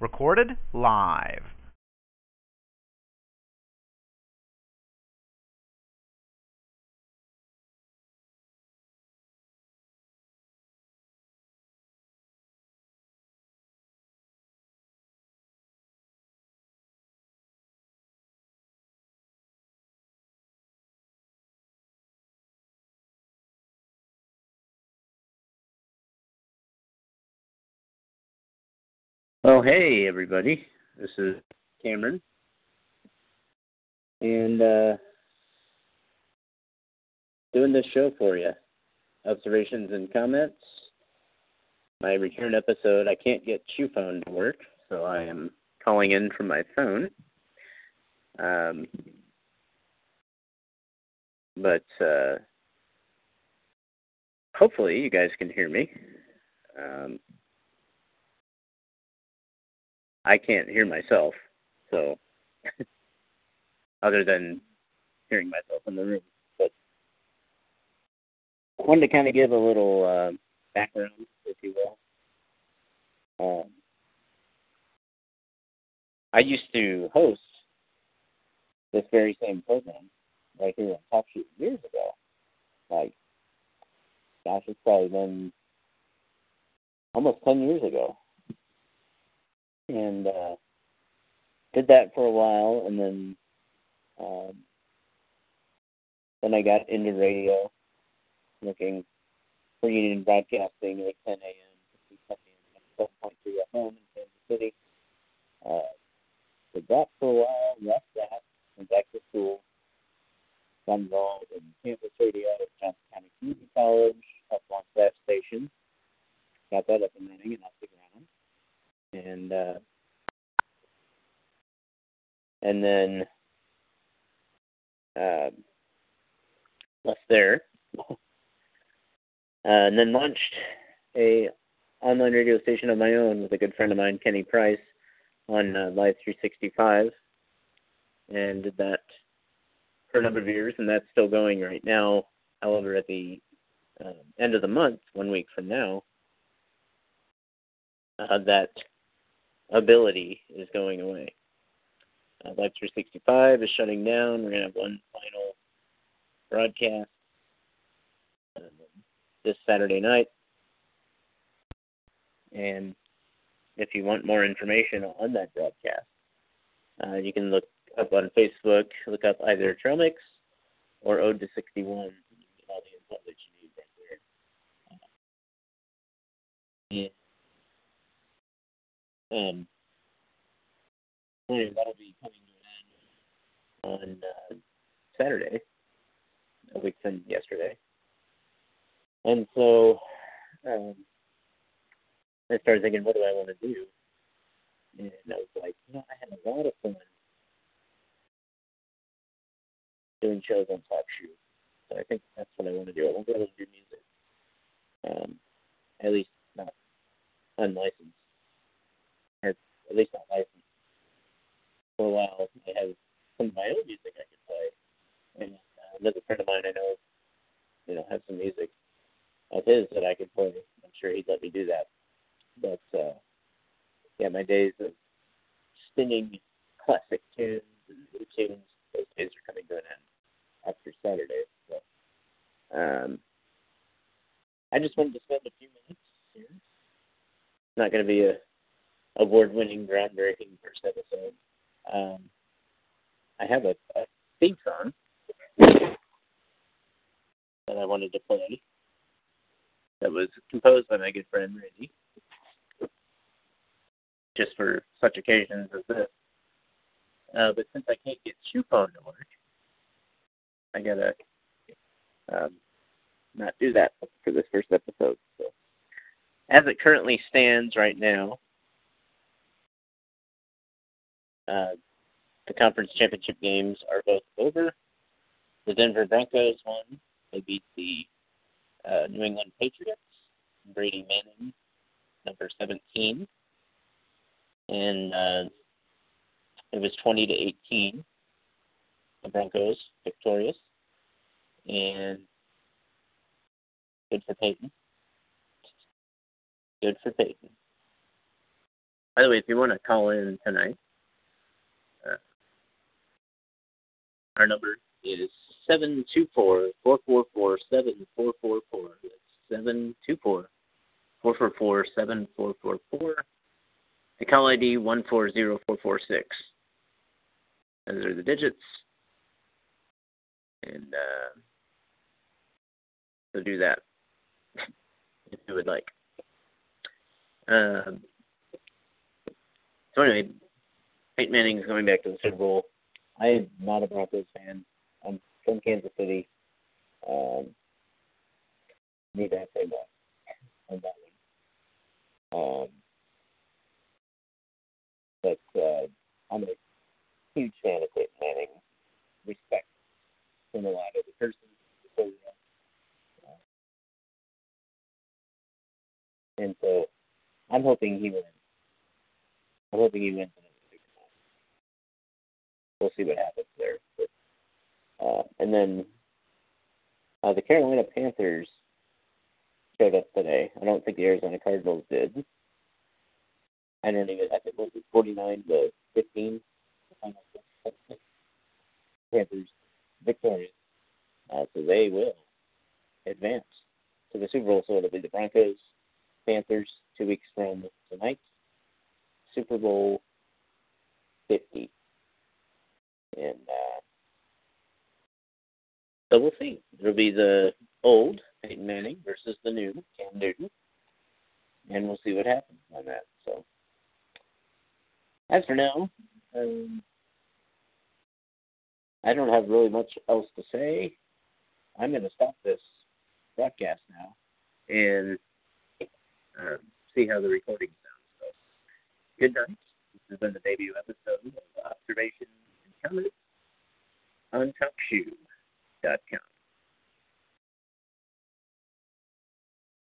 Recorded live. Well, hey everybody. This is Cameron. And uh doing this show for you. Observations and comments. My return episode, I can't get Phone to work, so I am calling in from my phone. Um but uh hopefully you guys can hear me. Um I can't hear myself, so other than hearing myself in the room. But I wanted to kind of give a little uh, background, if you will. Um, I used to host this very same program right here on Talk Shoe years ago. Like, gosh, it's probably been almost 10 years ago and uh, did that for a while, and then um, then I got into radio, looking for union broadcasting at 10 a.m. 7.3 FM in Kansas City. Uh, did that for a while, left that, went back to school, got involved in campus radio at Johnson County Community College, helped launch that station, got that up and running and off the ground and uh, and then uh, left there, uh, and then launched a online radio station of my own with a good friend of mine, Kenny Price, on uh, Live 365, and did that for a number of years, and that's still going right now. However, at the uh, end of the month, one week from now, uh, that ability is going away. Uh, Live 365 is shutting down. We're going to have one final broadcast um, this Saturday night. And if you want more information on that broadcast, uh, you can look up on Facebook, look up either Trailmix or Ode to 61. You get all the info that you need right there. Uh, um, anyway, that'll be coming to an end on uh, Saturday, a week from yesterday. And so um, I started thinking, what do I want to do? And I was like, you know, I had a lot of fun doing shows on Talk Shoe. So I think that's what I want to do. I want to be able to do music. Um, at least not unlicensed at least not licensed. For a while, I have some of my own music I could play, and uh, another friend of mine I know, you know, has some music of his that I could play. I'm sure he'd let me do that. But uh, yeah, my days of spinning classic tunes and new tunes, those days are coming to an end after Saturday. So um, I just wanted to spend a few minutes here. Not going to be a award-winning, groundbreaking first episode. Um, I have a, a theme song that I wanted to play that was composed by my good friend Randy, just for such occasions as this. Uh, but since I can't get Chew Phone to work, I gotta um, not do that for this first episode. So, as it currently stands right now, uh, the conference championship games are both over. The Denver Broncos won. They beat the uh, New England Patriots. Brady Manning, number 17. And uh, it was 20 to 18. The Broncos victorious. And good for Peyton. Good for Peyton. by the way, if you want to call in tonight, uh, our number is seven two four four four four seven four four four. That's seven two four four four four seven four four four. The call ID one four zero four four six. Those are the digits. And uh, so do that if you would like. Um, so anyway, Peyton Manning's going back to the Super Bowl. I am not a Broncos fan. I'm from Kansas City. Um, need to say that. Um, but uh, I'm a huge fan of Peyton Manning. Respect him a lot as a person. So, uh, and so I'm hoping he wins. I'm hoping he wins. We'll see what happens there. But, uh, and then uh, the Carolina Panthers showed up today. I don't think the Arizona Cardinals did. I don't even. I think it was 49 to 15. Panthers victorious, uh, so they will advance to the Super Bowl. So it'll be the Broncos, Panthers, two weeks from tonight. Super Bowl 50, and uh, so we'll see. It'll be the old Peyton Manning versus the new Cam Newton, and we'll see what happens on that. So as for now, um, I don't have really much else to say. I'm going to stop this broadcast now and uh, see how the recording sounds. So, good night. This has been the debut episode of Observations Comments on TalkShoe.com.